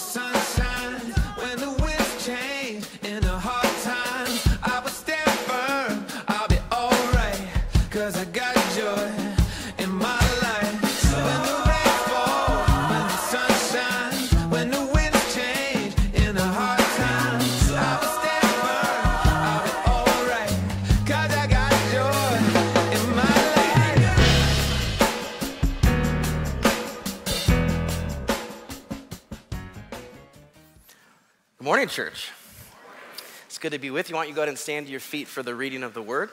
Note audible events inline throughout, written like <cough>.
sun good to be with you. Why don't you go ahead and stand to your feet for the reading of the word?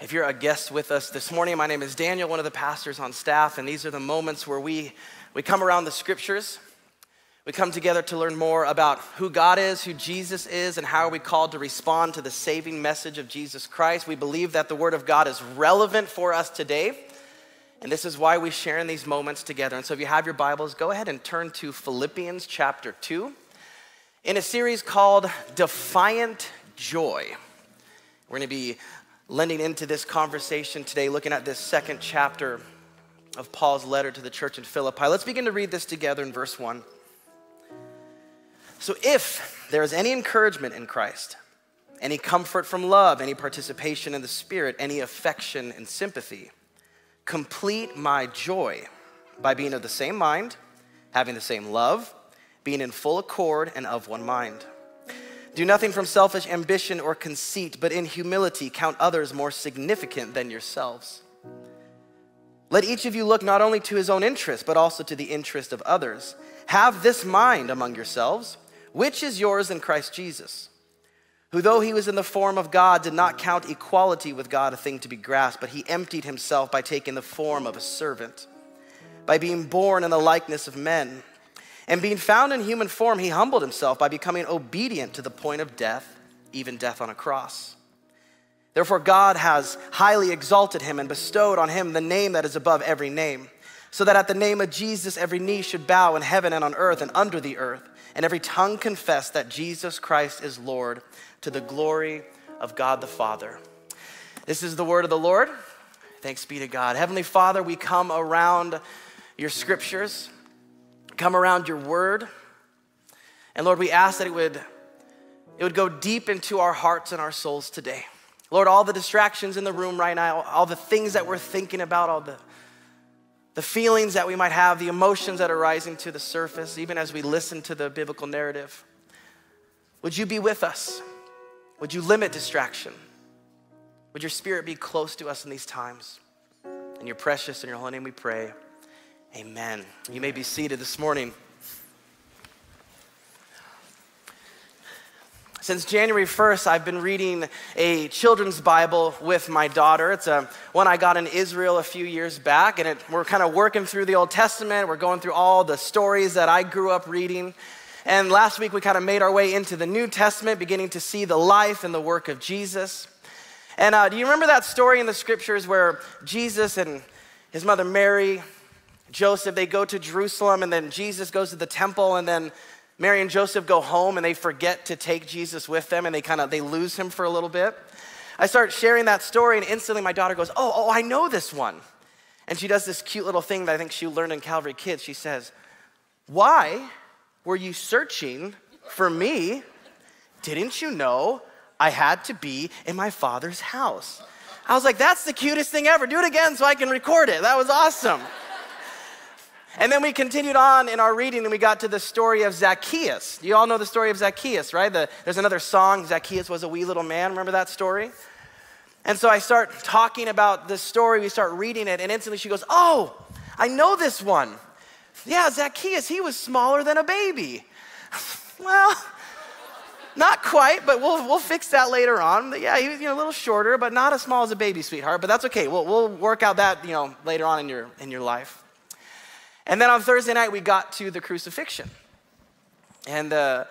If you're a guest with us this morning, my name is Daniel, one of the pastors on staff, and these are the moments where we, we come around the scriptures. We come together to learn more about who God is, who Jesus is, and how are we called to respond to the saving message of Jesus Christ. We believe that the Word of God is relevant for us today, and this is why we share in these moments together. And so if you have your Bibles, go ahead and turn to Philippians chapter 2 in a series called Defiant Joy. We're going to be lending into this conversation today, looking at this second chapter of Paul's letter to the church in Philippi. Let's begin to read this together in verse 1. So, if there is any encouragement in Christ, any comfort from love, any participation in the Spirit, any affection and sympathy, complete my joy by being of the same mind, having the same love, being in full accord and of one mind. Do nothing from selfish ambition or conceit, but in humility count others more significant than yourselves. Let each of you look not only to his own interest, but also to the interest of others. Have this mind among yourselves, which is yours in Christ Jesus, who, though he was in the form of God, did not count equality with God a thing to be grasped, but he emptied himself by taking the form of a servant, by being born in the likeness of men. And being found in human form, he humbled himself by becoming obedient to the point of death, even death on a cross. Therefore, God has highly exalted him and bestowed on him the name that is above every name, so that at the name of Jesus every knee should bow in heaven and on earth and under the earth, and every tongue confess that Jesus Christ is Lord to the glory of God the Father. This is the word of the Lord. Thanks be to God. Heavenly Father, we come around your scriptures, come around your word. And Lord, we ask that it would, it would go deep into our hearts and our souls today. Lord, all the distractions in the room right now, all the things that we're thinking about, all the, the feelings that we might have, the emotions that are rising to the surface, even as we listen to the biblical narrative, would you be with us? Would you limit distraction? Would your spirit be close to us in these times? In your precious and your holy name we pray. Amen. You may be seated this morning. Since January 1st, I've been reading a children's Bible with my daughter. It's a one I got in Israel a few years back, and it, we're kind of working through the Old Testament. We're going through all the stories that I grew up reading. And last week, we kind of made our way into the New Testament, beginning to see the life and the work of Jesus. And uh, do you remember that story in the scriptures where Jesus and his mother Mary, Joseph, they go to Jerusalem, and then Jesus goes to the temple, and then Mary and Joseph go home and they forget to take Jesus with them and they kind of they lose him for a little bit. I start sharing that story and instantly my daughter goes, "Oh, oh, I know this one." And she does this cute little thing that I think she learned in Calvary Kids. She says, "Why were you searching for me? Didn't you know I had to be in my father's house?" I was like, "That's the cutest thing ever. Do it again so I can record it. That was awesome." And then we continued on in our reading and we got to the story of Zacchaeus. You all know the story of Zacchaeus, right? The, there's another song, Zacchaeus was a wee little man. Remember that story? And so I start talking about this story, we start reading it, and instantly she goes, Oh, I know this one. Yeah, Zacchaeus, he was smaller than a baby. <laughs> well, not quite, but we'll, we'll fix that later on. But yeah, he was you know, a little shorter, but not as small as a baby, sweetheart. But that's okay. We'll, we'll work out that you know, later on in your, in your life. And then on Thursday night, we got to the crucifixion. And uh,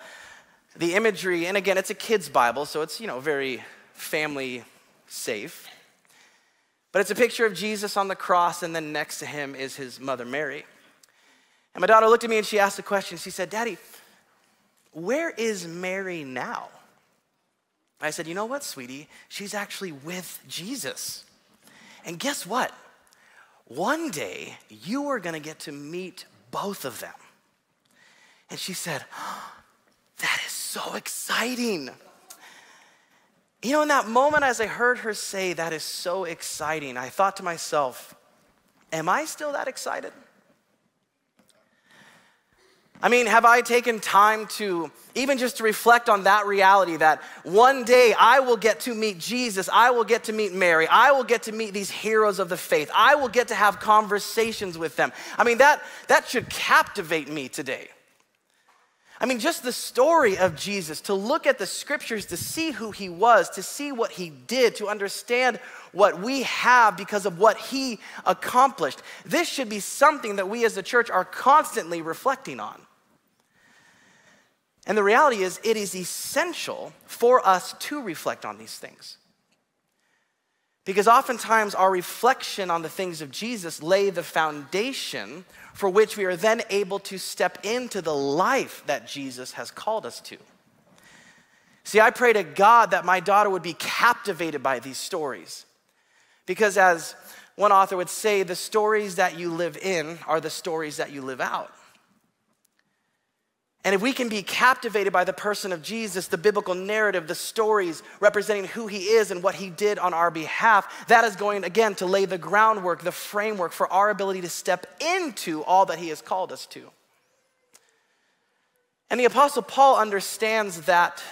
the imagery, and again, it's a kid's Bible, so it's, you know, very family safe. But it's a picture of Jesus on the cross, and then next to him is his mother Mary. And my daughter looked at me and she asked a question. She said, Daddy, where is Mary now? I said, You know what, sweetie? She's actually with Jesus. And guess what? One day, you are going to get to meet both of them. And she said, <gasps> That is so exciting. You know, in that moment, as I heard her say, That is so exciting, I thought to myself, Am I still that excited? I mean, have I taken time to even just to reflect on that reality that one day I will get to meet Jesus, I will get to meet Mary, I will get to meet these heroes of the faith, I will get to have conversations with them. I mean, that, that should captivate me today. I mean, just the story of Jesus, to look at the scriptures, to see who he was, to see what he did, to understand what we have because of what he accomplished. This should be something that we as a church are constantly reflecting on. And the reality is, it is essential for us to reflect on these things. Because oftentimes our reflection on the things of Jesus lay the foundation for which we are then able to step into the life that Jesus has called us to. See, I pray to God that my daughter would be captivated by these stories. Because as one author would say, the stories that you live in are the stories that you live out. And if we can be captivated by the person of Jesus, the biblical narrative, the stories representing who he is and what he did on our behalf, that is going, again, to lay the groundwork, the framework for our ability to step into all that he has called us to. And the Apostle Paul understands that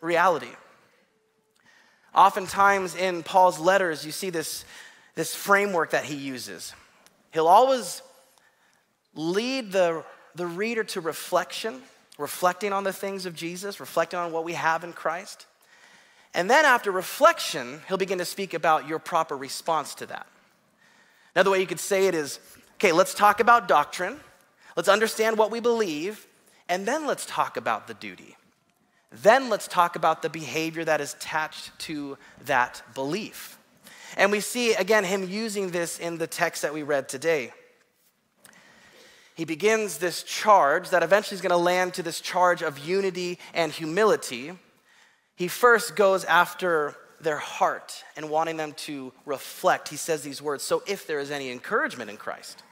reality. Oftentimes in Paul's letters, you see this, this framework that he uses. He'll always lead the, the reader to reflection reflecting on the things of Jesus, reflecting on what we have in Christ. And then after reflection, he'll begin to speak about your proper response to that. Another way you could say it is okay, let's talk about doctrine, let's understand what we believe, and then let's talk about the duty. Then let's talk about the behavior that is attached to that belief. And we see again him using this in the text that we read today he begins this charge that eventually is going to land to this charge of unity and humility. He first goes after their heart and wanting them to reflect. He says these words So if there is any encouragement in Christ,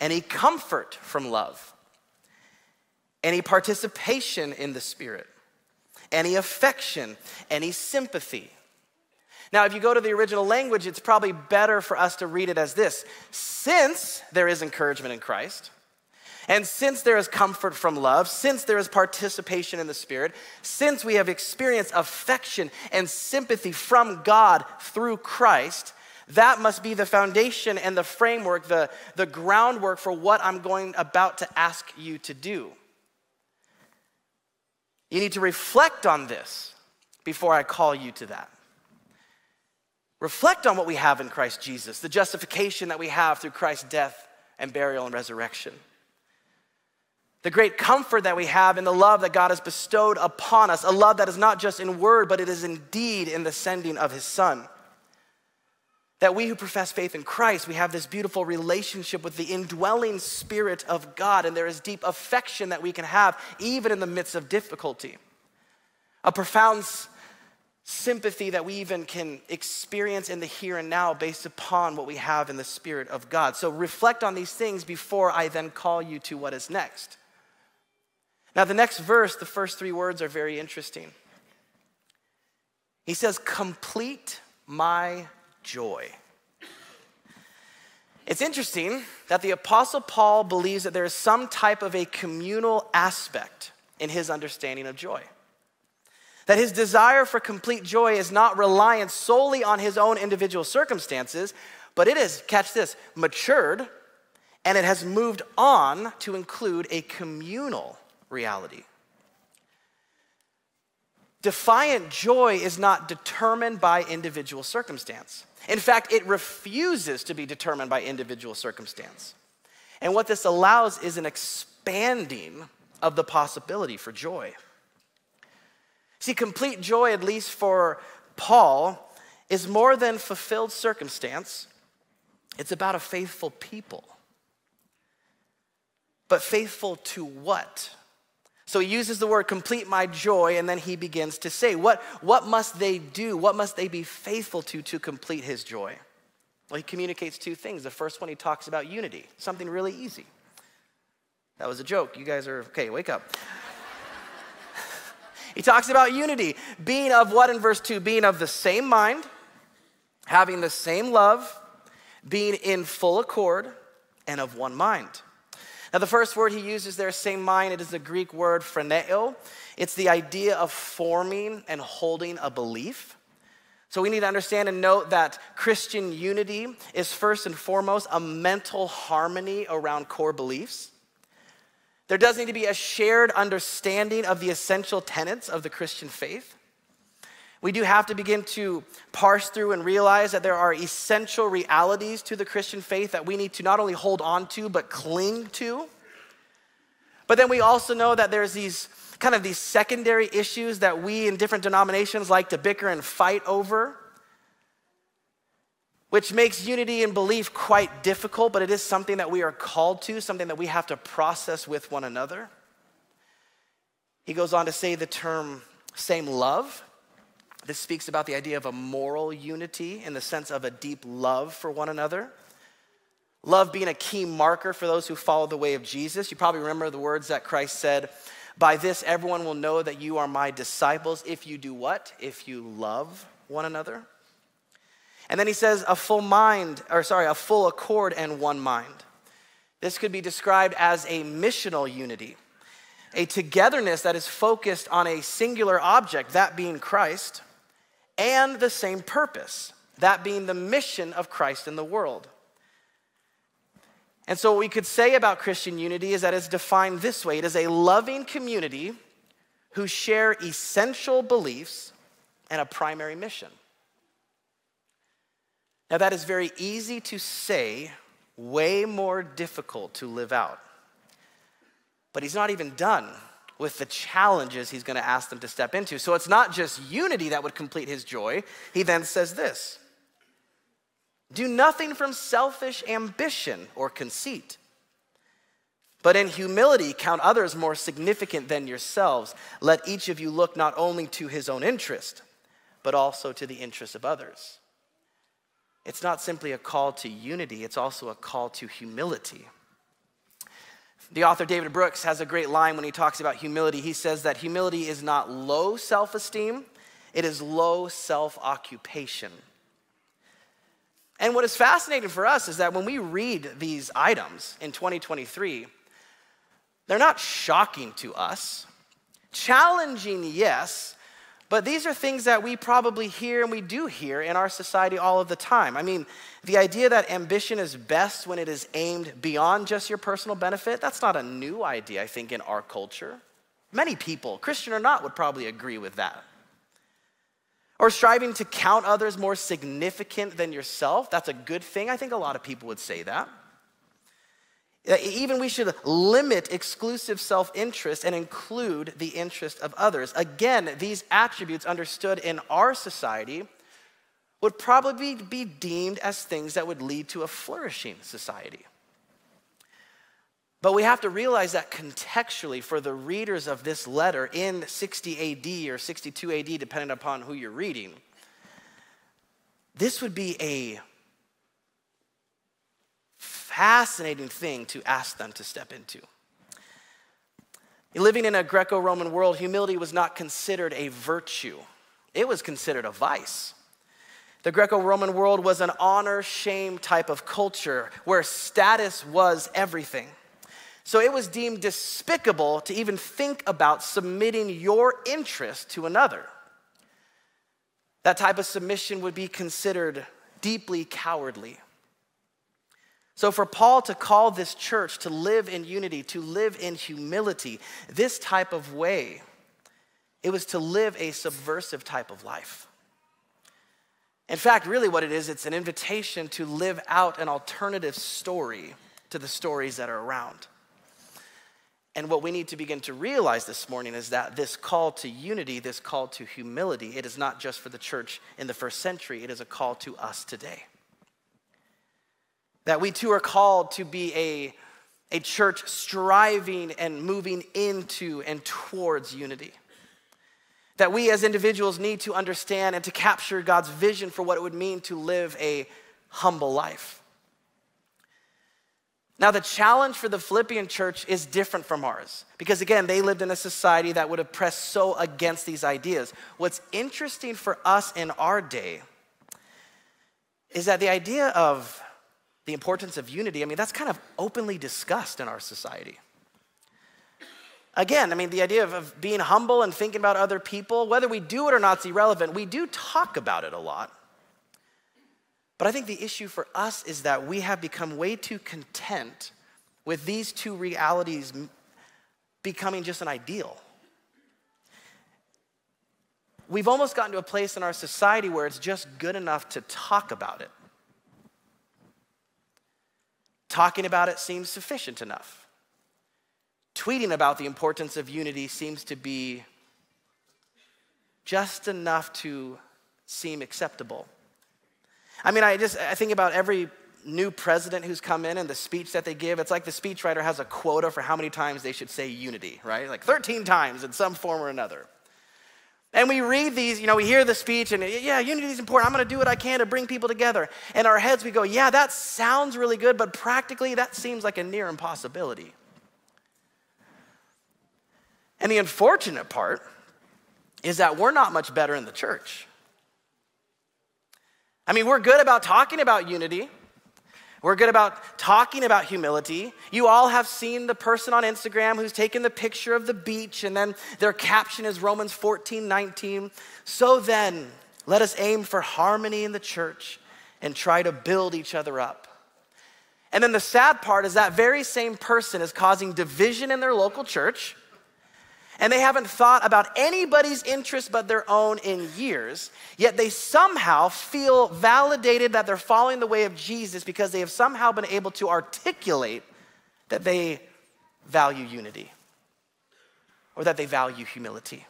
any comfort from love, any participation in the Spirit, any affection, any sympathy, now, if you go to the original language, it's probably better for us to read it as this Since there is encouragement in Christ, and since there is comfort from love, since there is participation in the Spirit, since we have experienced affection and sympathy from God through Christ, that must be the foundation and the framework, the, the groundwork for what I'm going about to ask you to do. You need to reflect on this before I call you to that. Reflect on what we have in Christ Jesus, the justification that we have through Christ's death and burial and resurrection. The great comfort that we have in the love that God has bestowed upon us, a love that is not just in word, but it is indeed in the sending of his Son. That we who profess faith in Christ, we have this beautiful relationship with the indwelling Spirit of God, and there is deep affection that we can have even in the midst of difficulty. A profound sympathy that we even can experience in the here and now based upon what we have in the Spirit of God. So reflect on these things before I then call you to what is next. Now, the next verse, the first three words are very interesting. He says, Complete my joy. It's interesting that the Apostle Paul believes that there is some type of a communal aspect in his understanding of joy. That his desire for complete joy is not reliant solely on his own individual circumstances, but it is, catch this, matured and it has moved on to include a communal reality. Defiant joy is not determined by individual circumstance. In fact, it refuses to be determined by individual circumstance. And what this allows is an expanding of the possibility for joy. See, complete joy, at least for Paul, is more than fulfilled circumstance, it's about a faithful people. But faithful to what? So he uses the word complete my joy, and then he begins to say, what, what must they do? What must they be faithful to to complete his joy? Well, he communicates two things. The first one, he talks about unity, something really easy. That was a joke. You guys are, okay, wake up. He talks about unity, being of what in verse 2? Being of the same mind, having the same love, being in full accord, and of one mind. Now, the first word he uses there, same mind, it is the Greek word phroneo. It's the idea of forming and holding a belief. So we need to understand and note that Christian unity is first and foremost a mental harmony around core beliefs. There does need to be a shared understanding of the essential tenets of the Christian faith. We do have to begin to parse through and realize that there are essential realities to the Christian faith that we need to not only hold on to, but cling to. But then we also know that there's these kind of these secondary issues that we in different denominations like to bicker and fight over, which makes unity and belief quite difficult, but it is something that we are called to, something that we have to process with one another. He goes on to say the term same love. This speaks about the idea of a moral unity in the sense of a deep love for one another. Love being a key marker for those who follow the way of Jesus. You probably remember the words that Christ said by this, everyone will know that you are my disciples if you do what? If you love one another. And then he says, a full mind, or sorry, a full accord and one mind. This could be described as a missional unity, a togetherness that is focused on a singular object, that being Christ, and the same purpose, that being the mission of Christ in the world. And so, what we could say about Christian unity is that it's defined this way it is a loving community who share essential beliefs and a primary mission. Now, that is very easy to say, way more difficult to live out. But he's not even done with the challenges he's going to ask them to step into. So it's not just unity that would complete his joy. He then says this do nothing from selfish ambition or conceit, but in humility count others more significant than yourselves. Let each of you look not only to his own interest, but also to the interest of others. It's not simply a call to unity, it's also a call to humility. The author David Brooks has a great line when he talks about humility. He says that humility is not low self esteem, it is low self occupation. And what is fascinating for us is that when we read these items in 2023, they're not shocking to us. Challenging, yes, but these are things that we probably hear and we do hear in our society all of the time. I mean, the idea that ambition is best when it is aimed beyond just your personal benefit, that's not a new idea, I think, in our culture. Many people, Christian or not, would probably agree with that. Or striving to count others more significant than yourself, that's a good thing. I think a lot of people would say that. Uh, even we should limit exclusive self interest and include the interest of others. Again, these attributes understood in our society would probably be deemed as things that would lead to a flourishing society. But we have to realize that contextually, for the readers of this letter in 60 AD or 62 AD, depending upon who you're reading, this would be a fascinating thing to ask them to step into. Living in a Greco Roman world, humility was not considered a virtue, it was considered a vice. The Greco Roman world was an honor shame type of culture where status was everything. So it was deemed despicable to even think about submitting your interest to another. That type of submission would be considered deeply cowardly. So, for Paul to call this church to live in unity, to live in humility, this type of way, it was to live a subversive type of life. In fact, really, what it is, it's an invitation to live out an alternative story to the stories that are around. And what we need to begin to realize this morning is that this call to unity, this call to humility, it is not just for the church in the first century, it is a call to us today. That we too are called to be a, a church striving and moving into and towards unity. That we as individuals need to understand and to capture God's vision for what it would mean to live a humble life. Now, the challenge for the Philippian church is different from ours because, again, they lived in a society that would have pressed so against these ideas. What's interesting for us in our day is that the idea of the importance of unity, I mean, that's kind of openly discussed in our society. Again, I mean, the idea of, of being humble and thinking about other people, whether we do it or not is irrelevant. We do talk about it a lot. But I think the issue for us is that we have become way too content with these two realities becoming just an ideal. We've almost gotten to a place in our society where it's just good enough to talk about it. Talking about it seems sufficient enough. Tweeting about the importance of unity seems to be just enough to seem acceptable. I mean, I just I think about every new president who's come in and the speech that they give. It's like the speechwriter has a quota for how many times they should say unity, right? Like 13 times in some form or another. And we read these, you know, we hear the speech and yeah, unity is important. I'm going to do what I can to bring people together. In our heads, we go, yeah, that sounds really good, but practically that seems like a near impossibility. And the unfortunate part is that we're not much better in the church. I mean, we're good about talking about unity. We're good about talking about humility. You all have seen the person on Instagram who's taken the picture of the beach, and then their caption is Romans 14 19. So then, let us aim for harmony in the church and try to build each other up. And then the sad part is that very same person is causing division in their local church and they haven't thought about anybody's interest but their own in years, yet they somehow feel validated that they're following the way of Jesus because they have somehow been able to articulate that they value unity or that they value humility.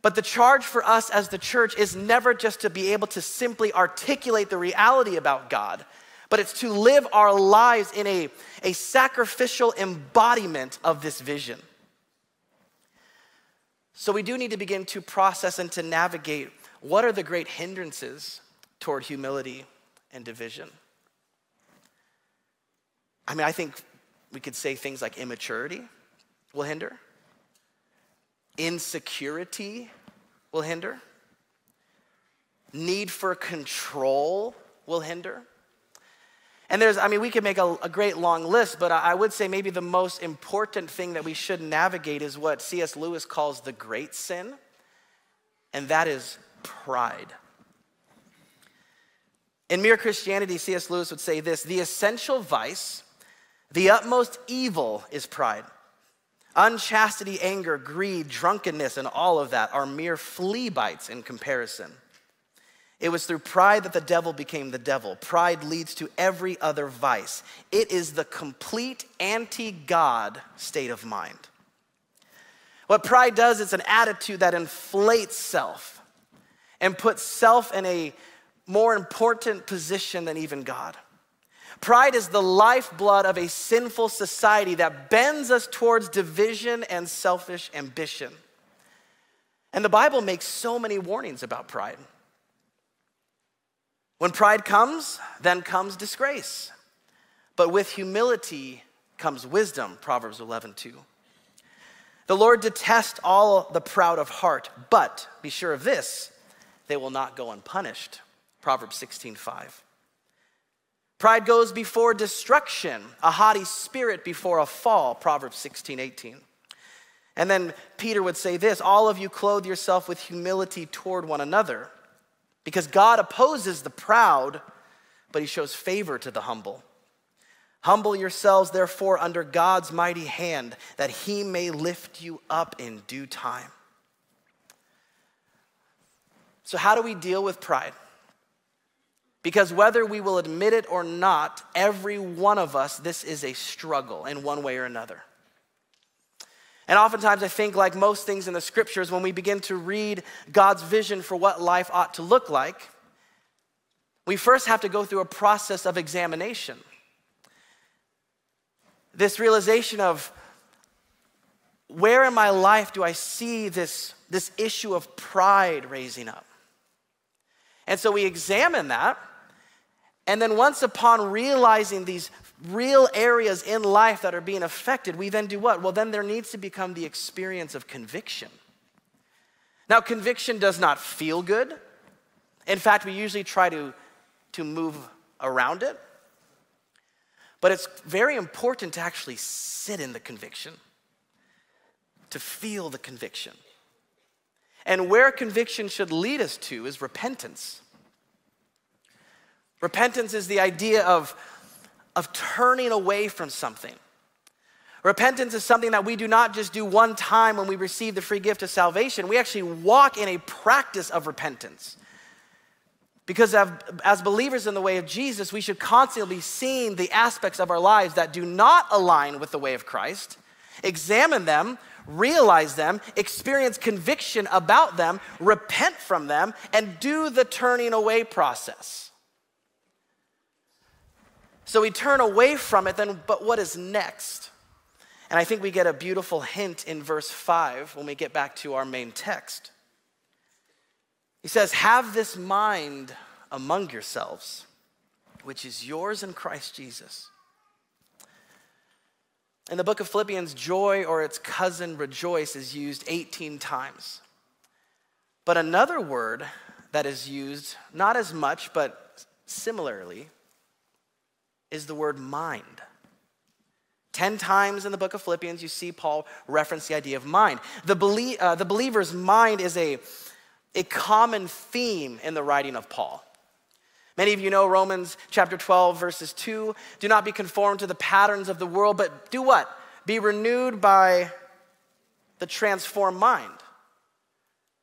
But the charge for us as the church is never just to be able to simply articulate the reality about God, but it's to live our lives in a, a sacrificial embodiment of this vision. So we do need to begin to process and to navigate what are the great hindrances toward humility and division. I mean, I think we could say things like immaturity will hinder, insecurity will hinder, need for control will hinder. And there's, I mean, we could make a, a, great long list, but I would say maybe the most important thing that we should navigate is what C.S. Lewis calls the great sin, and that is pride. In Mere Christianity, C.S. Lewis would say this the essential vice, the utmost evil is pride. Unchastity, anger, greed, drunkenness, and all of that are mere flea bites in comparison. It was through pride that the devil became the devil. Pride leads to every other vice. It is the complete anti God state of mind. What pride does, it's an attitude that inflates self and puts self in a more important position than even God. Pride is the lifeblood of a sinful society that bends us towards division and selfish ambition. And the Bible makes so many warnings about pride. When pride comes, then comes disgrace. But with humility comes wisdom, Proverbs 11, 2. The Lord detests all the proud of heart, but be sure of this, they will not go unpunished. Proverbs 16, 5. Pride goes before destruction, a haughty spirit before a fall, Proverbs 16, 18. And then Peter would say this all of you clothe yourself with humility toward one another. Because God opposes the proud, but he shows favor to the humble. Humble yourselves, therefore, under God's mighty hand, that he may lift you up in due time. So, how do we deal with pride? Because whether we will admit it or not, every one of us, this is a struggle in one way or another. And oftentimes, I think, like most things in the scriptures, when we begin to read God's vision for what life ought to look like, we first have to go through a process of examination. This realization of where in my life do I see this, this issue of pride raising up? And so we examine that. And then, once upon realizing these real areas in life that are being affected, we then do what? Well, then there needs to become the experience of conviction. Now, conviction does not feel good. In fact, we usually try to, to move around it. But it's very important to actually sit in the conviction, to feel the conviction. And where conviction should lead us to is repentance. Repentance is the idea of, of turning away from something. Repentance is something that we do not just do one time when we receive the free gift of salvation. We actually walk in a practice of repentance. Because as believers in the way of Jesus, we should constantly be seeing the aspects of our lives that do not align with the way of Christ, examine them, realize them, experience conviction about them, repent from them, and do the turning away process. So we turn away from it, then, but what is next? And I think we get a beautiful hint in verse 5 when we get back to our main text. He says, Have this mind among yourselves, which is yours in Christ Jesus. In the book of Philippians, joy or its cousin rejoice is used 18 times. But another word that is used, not as much, but similarly, is the word mind. Ten times in the book of Philippians, you see Paul reference the idea of mind. The, belie- uh, the believer's mind is a, a common theme in the writing of Paul. Many of you know Romans chapter 12, verses 2. Do not be conformed to the patterns of the world, but do what? Be renewed by the transformed mind.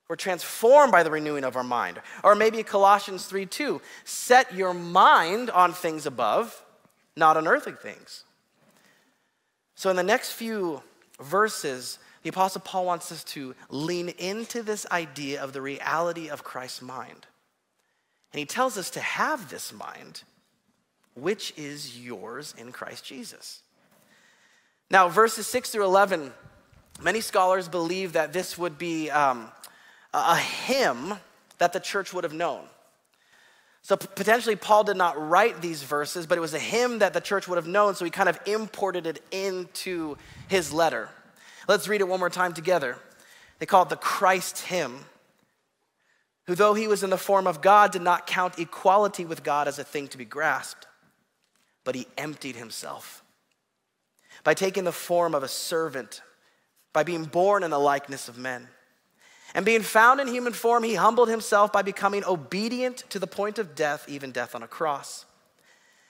We're transformed by the renewing of our mind. Or maybe Colossians 3 2. Set your mind on things above, not on earthly things. So, in the next few verses, the Apostle Paul wants us to lean into this idea of the reality of Christ's mind. And he tells us to have this mind, which is yours in Christ Jesus. Now, verses 6 through 11, many scholars believe that this would be um, a hymn that the church would have known. So potentially, Paul did not write these verses, but it was a hymn that the church would have known, so he kind of imported it into his letter. Let's read it one more time together. They call it the Christ hymn, who, though he was in the form of God, did not count equality with God as a thing to be grasped, but he emptied himself by taking the form of a servant, by being born in the likeness of men. And being found in human form, he humbled himself by becoming obedient to the point of death, even death on a cross.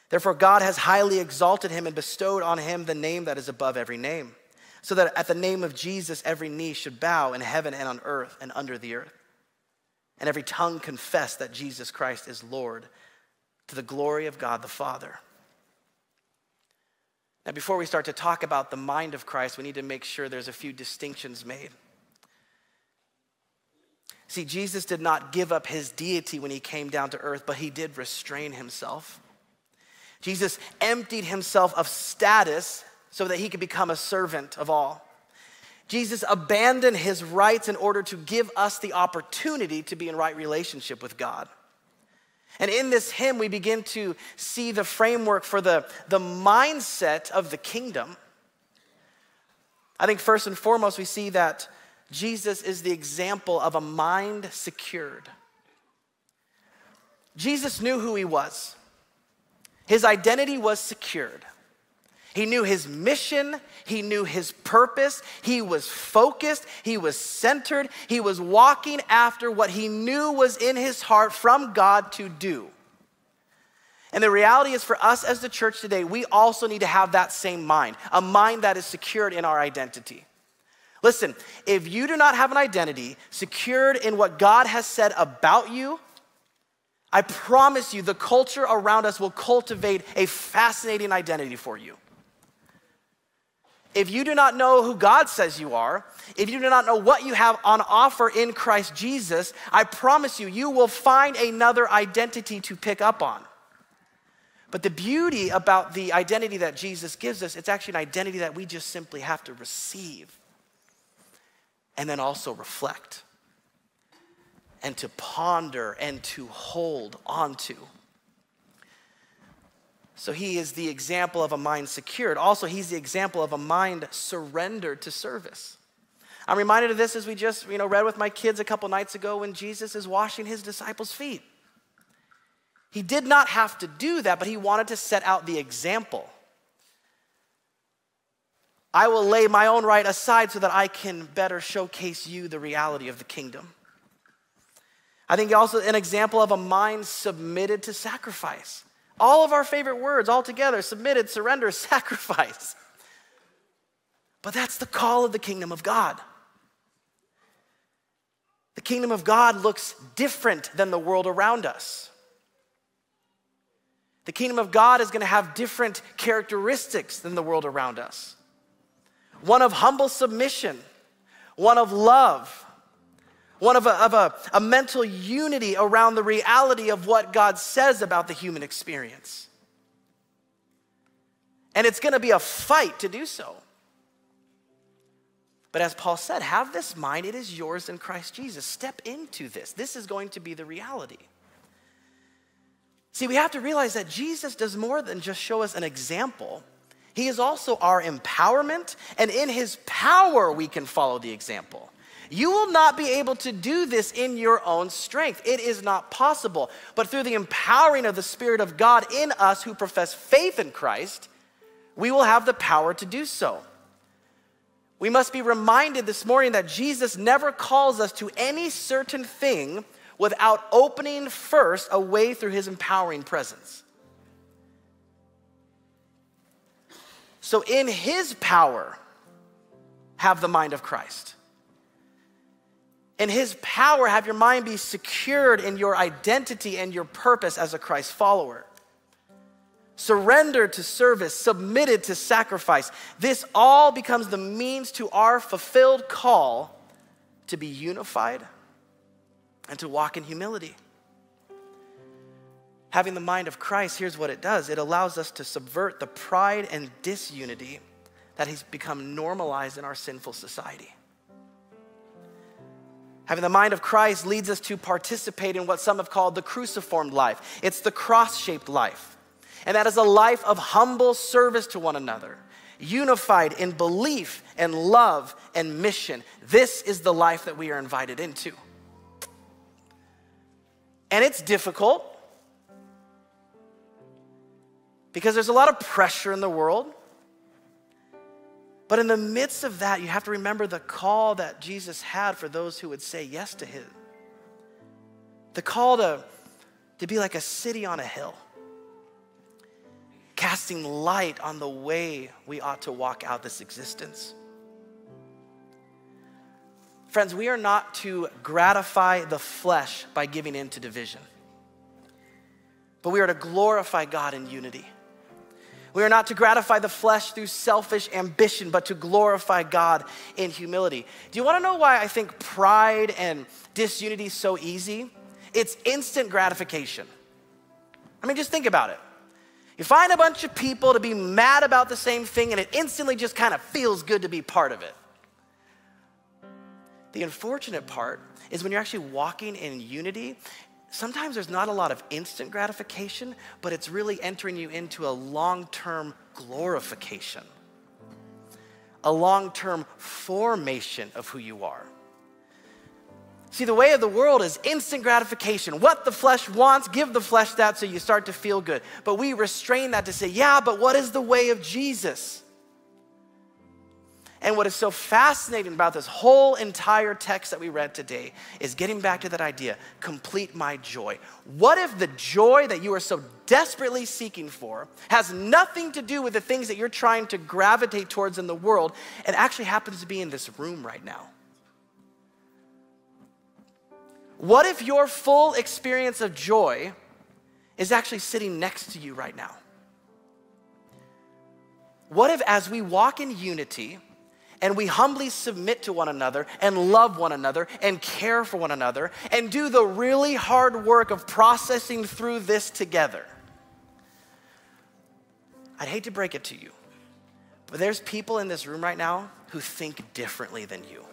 Therefore, God has highly exalted him and bestowed on him the name that is above every name, so that at the name of Jesus, every knee should bow in heaven and on earth and under the earth, and every tongue confess that Jesus Christ is Lord to the glory of God the Father. Now, before we start to talk about the mind of Christ, we need to make sure there's a few distinctions made. See, Jesus did not give up his deity when he came down to earth, but he did restrain himself. Jesus emptied himself of status so that he could become a servant of all. Jesus abandoned his rights in order to give us the opportunity to be in right relationship with God. And in this hymn, we begin to see the framework for the, the mindset of the kingdom. I think first and foremost, we see that Jesus is the example of a mind secured. Jesus knew who he was, his identity was secured. He knew his mission, he knew his purpose, he was focused, he was centered, he was walking after what he knew was in his heart from God to do. And the reality is for us as the church today, we also need to have that same mind, a mind that is secured in our identity. Listen, if you do not have an identity secured in what God has said about you, I promise you the culture around us will cultivate a fascinating identity for you. If you do not know who God says you are, if you do not know what you have on offer in Christ Jesus, I promise you, you will find another identity to pick up on. But the beauty about the identity that Jesus gives us, it's actually an identity that we just simply have to receive and then also reflect and to ponder and to hold onto. So he is the example of a mind secured. Also, he's the example of a mind surrendered to service. I'm reminded of this as we just, you know, read with my kids a couple nights ago when Jesus is washing his disciples' feet. He did not have to do that, but he wanted to set out the example. I will lay my own right aside so that I can better showcase you the reality of the kingdom. I think also an example of a mind submitted to sacrifice. All of our favorite words all together submitted, surrender, <laughs> sacrifice. But that's the call of the kingdom of God. The kingdom of God looks different than the world around us. The kingdom of God is going to have different characteristics than the world around us one of humble submission, one of love, one of, a, of a, a mental unity around the reality of what God says about the human experience. And it's to be a fight to do so. But as Paul said, have this mind, it is yours in Christ Jesus. Step into this. This is going to be the reality. See, we have to realize that Jesus does more than just show us an example. He is also our empowerment, and in His power, we can follow the example. You will not be able to do this in your own strength. It is not possible. But through the empowering of the Spirit of God in us who profess faith in Christ, we will have the power to do so. We must be reminded this morning that Jesus never calls us to any certain thing without opening first a way through his empowering presence. So, in his power, have the mind of Christ. In his power, have your mind be secured in your identity and your purpose as a Christ follower. Surrendered to service, submitted to sacrifice. This all becomes the means to our fulfilled call to be unified and to walk in humility. Having the mind of Christ, here's what it does it allows us to subvert the pride and disunity that has become normalized in our sinful society. Having the mind of Christ leads us to participate in what some have called the cruciformed life. It's the cross shaped life. And that is a life of humble service to one another, unified in belief and love and mission. This is the life that we are invited into. And it's difficult. Because there's a lot of pressure in the world. But in the midst of that, you have to remember the call that Jesus had for those who would say yes to him. The call to, to be like a city on a hill, casting light on the way we ought to walk out this existence. Friends, we are not to gratify the flesh by giving in to division, but we are to glorify God in unity. We are not to gratify the flesh through selfish ambition, but to glorify God in humility. Do you want to know why I think pride and disunity is so easy? It's instant gratification. I mean, just think about it. You find a bunch of people to be mad about the same thing, and it instantly just kind of feels good to be part of it. The unfortunate part is when you're actually walking in unity, sometimes there's not a lot of instant gratification, but it's really entering you into a long term glorification, a long term formation of who you are. See, the way of the world is instant gratification. What the flesh wants, give the flesh that so you start to feel good. But we restrain that to say, yeah, but what is the way of Jesus? And what is so fascinating about this whole entire text that we read today is getting back to that idea complete my joy. What if the joy that you are so desperately seeking for has nothing to do with the things that you're trying to gravitate towards in the world and actually happens to be in this room right now? What if your full experience of joy is actually sitting next to you right now? What if, as we walk in unity, and we humbly submit to one another and love one another and care for one another and do the really hard work of processing through this together. I'd hate to break it to you, but there's people in this room right now who think differently than you.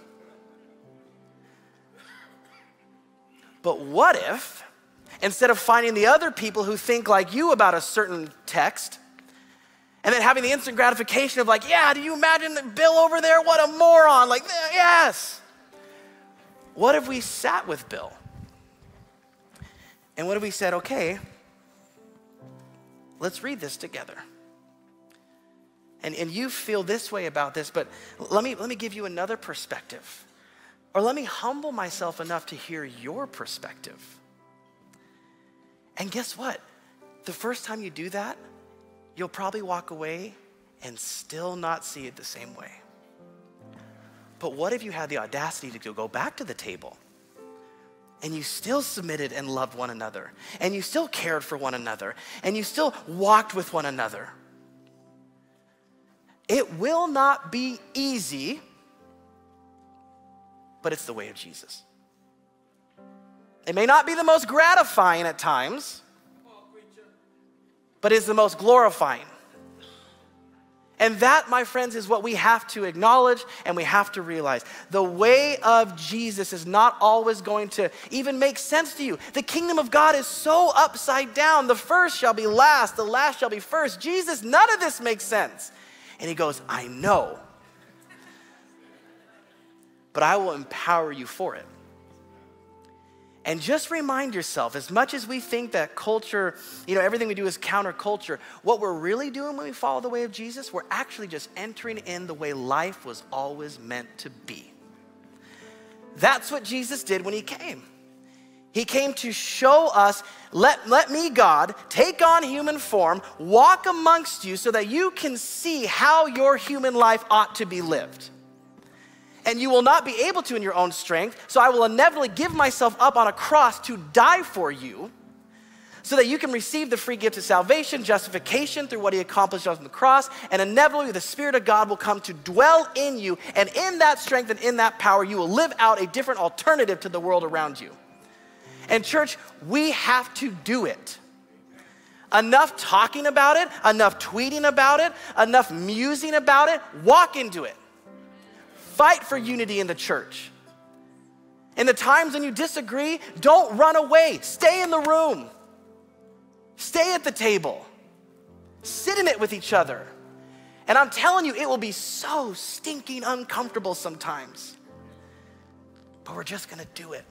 But what if, instead of finding the other people who think like you about a certain text and then having the instant gratification of like, yeah, do you imagine that Bill over there? What a moron. Like, yes. What if we sat with Bill? And what if we said, okay, let's read this together. And, and you feel this way about this, but let me, let me give you another perspective. Or let me humble myself enough to hear your perspective. And guess what? The first time you do that, you'll probably walk away and still not see it the same way. But what if you had the audacity to go back to the table and you still submitted and loved one another, and you still cared for one another, and you still walked with one another? It will not be easy, but it's the way of Jesus. It may not be the most gratifying at times, but is the most glorifying. And that, my friends, is what we have to acknowledge and we have to realize. The way of Jesus is not always going to even make sense to you. The kingdom of God is so upside down. The first shall be last, the last shall be first. Jesus, none of this makes sense. And he goes, I know, but I will empower you for it. And just remind yourself, as much as we think that culture, you know, everything we do is counterculture, what we're really doing when we follow the way of Jesus, we're actually just entering in the way life was always meant to be. That's what Jesus did when he came. He came to show us, let, let me, God, take on human form, walk amongst you so that you can see how your human life ought to be lived and you will not be able to in your own strength. So I will inevitably give myself up on a cross to die for you so that you can receive the free gift of salvation, justification through what he accomplished on the cross, and inevitably the Spirit of God will come to dwell in you. And in that strength and in that power, you will live out a different alternative to the world around you. And, church, we have to do it. Enough talking about it, enough tweeting about it, enough musing about it, walk into it. Fight for unity in the church. In the times when you disagree, don't run away. Stay in the room. Stay at the table. Sit in it with each other. And I'm telling you, it will be so stinking uncomfortable sometimes. But we're just gonna do it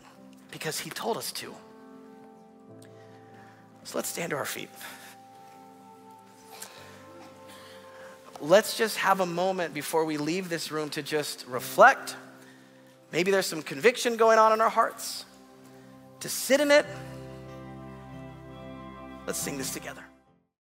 because He told us to. So let's stand to our feet. Let's just have a moment before we leave this room to just reflect. Maybe there's some conviction going on in our hearts, to sit in it. Let's sing this together.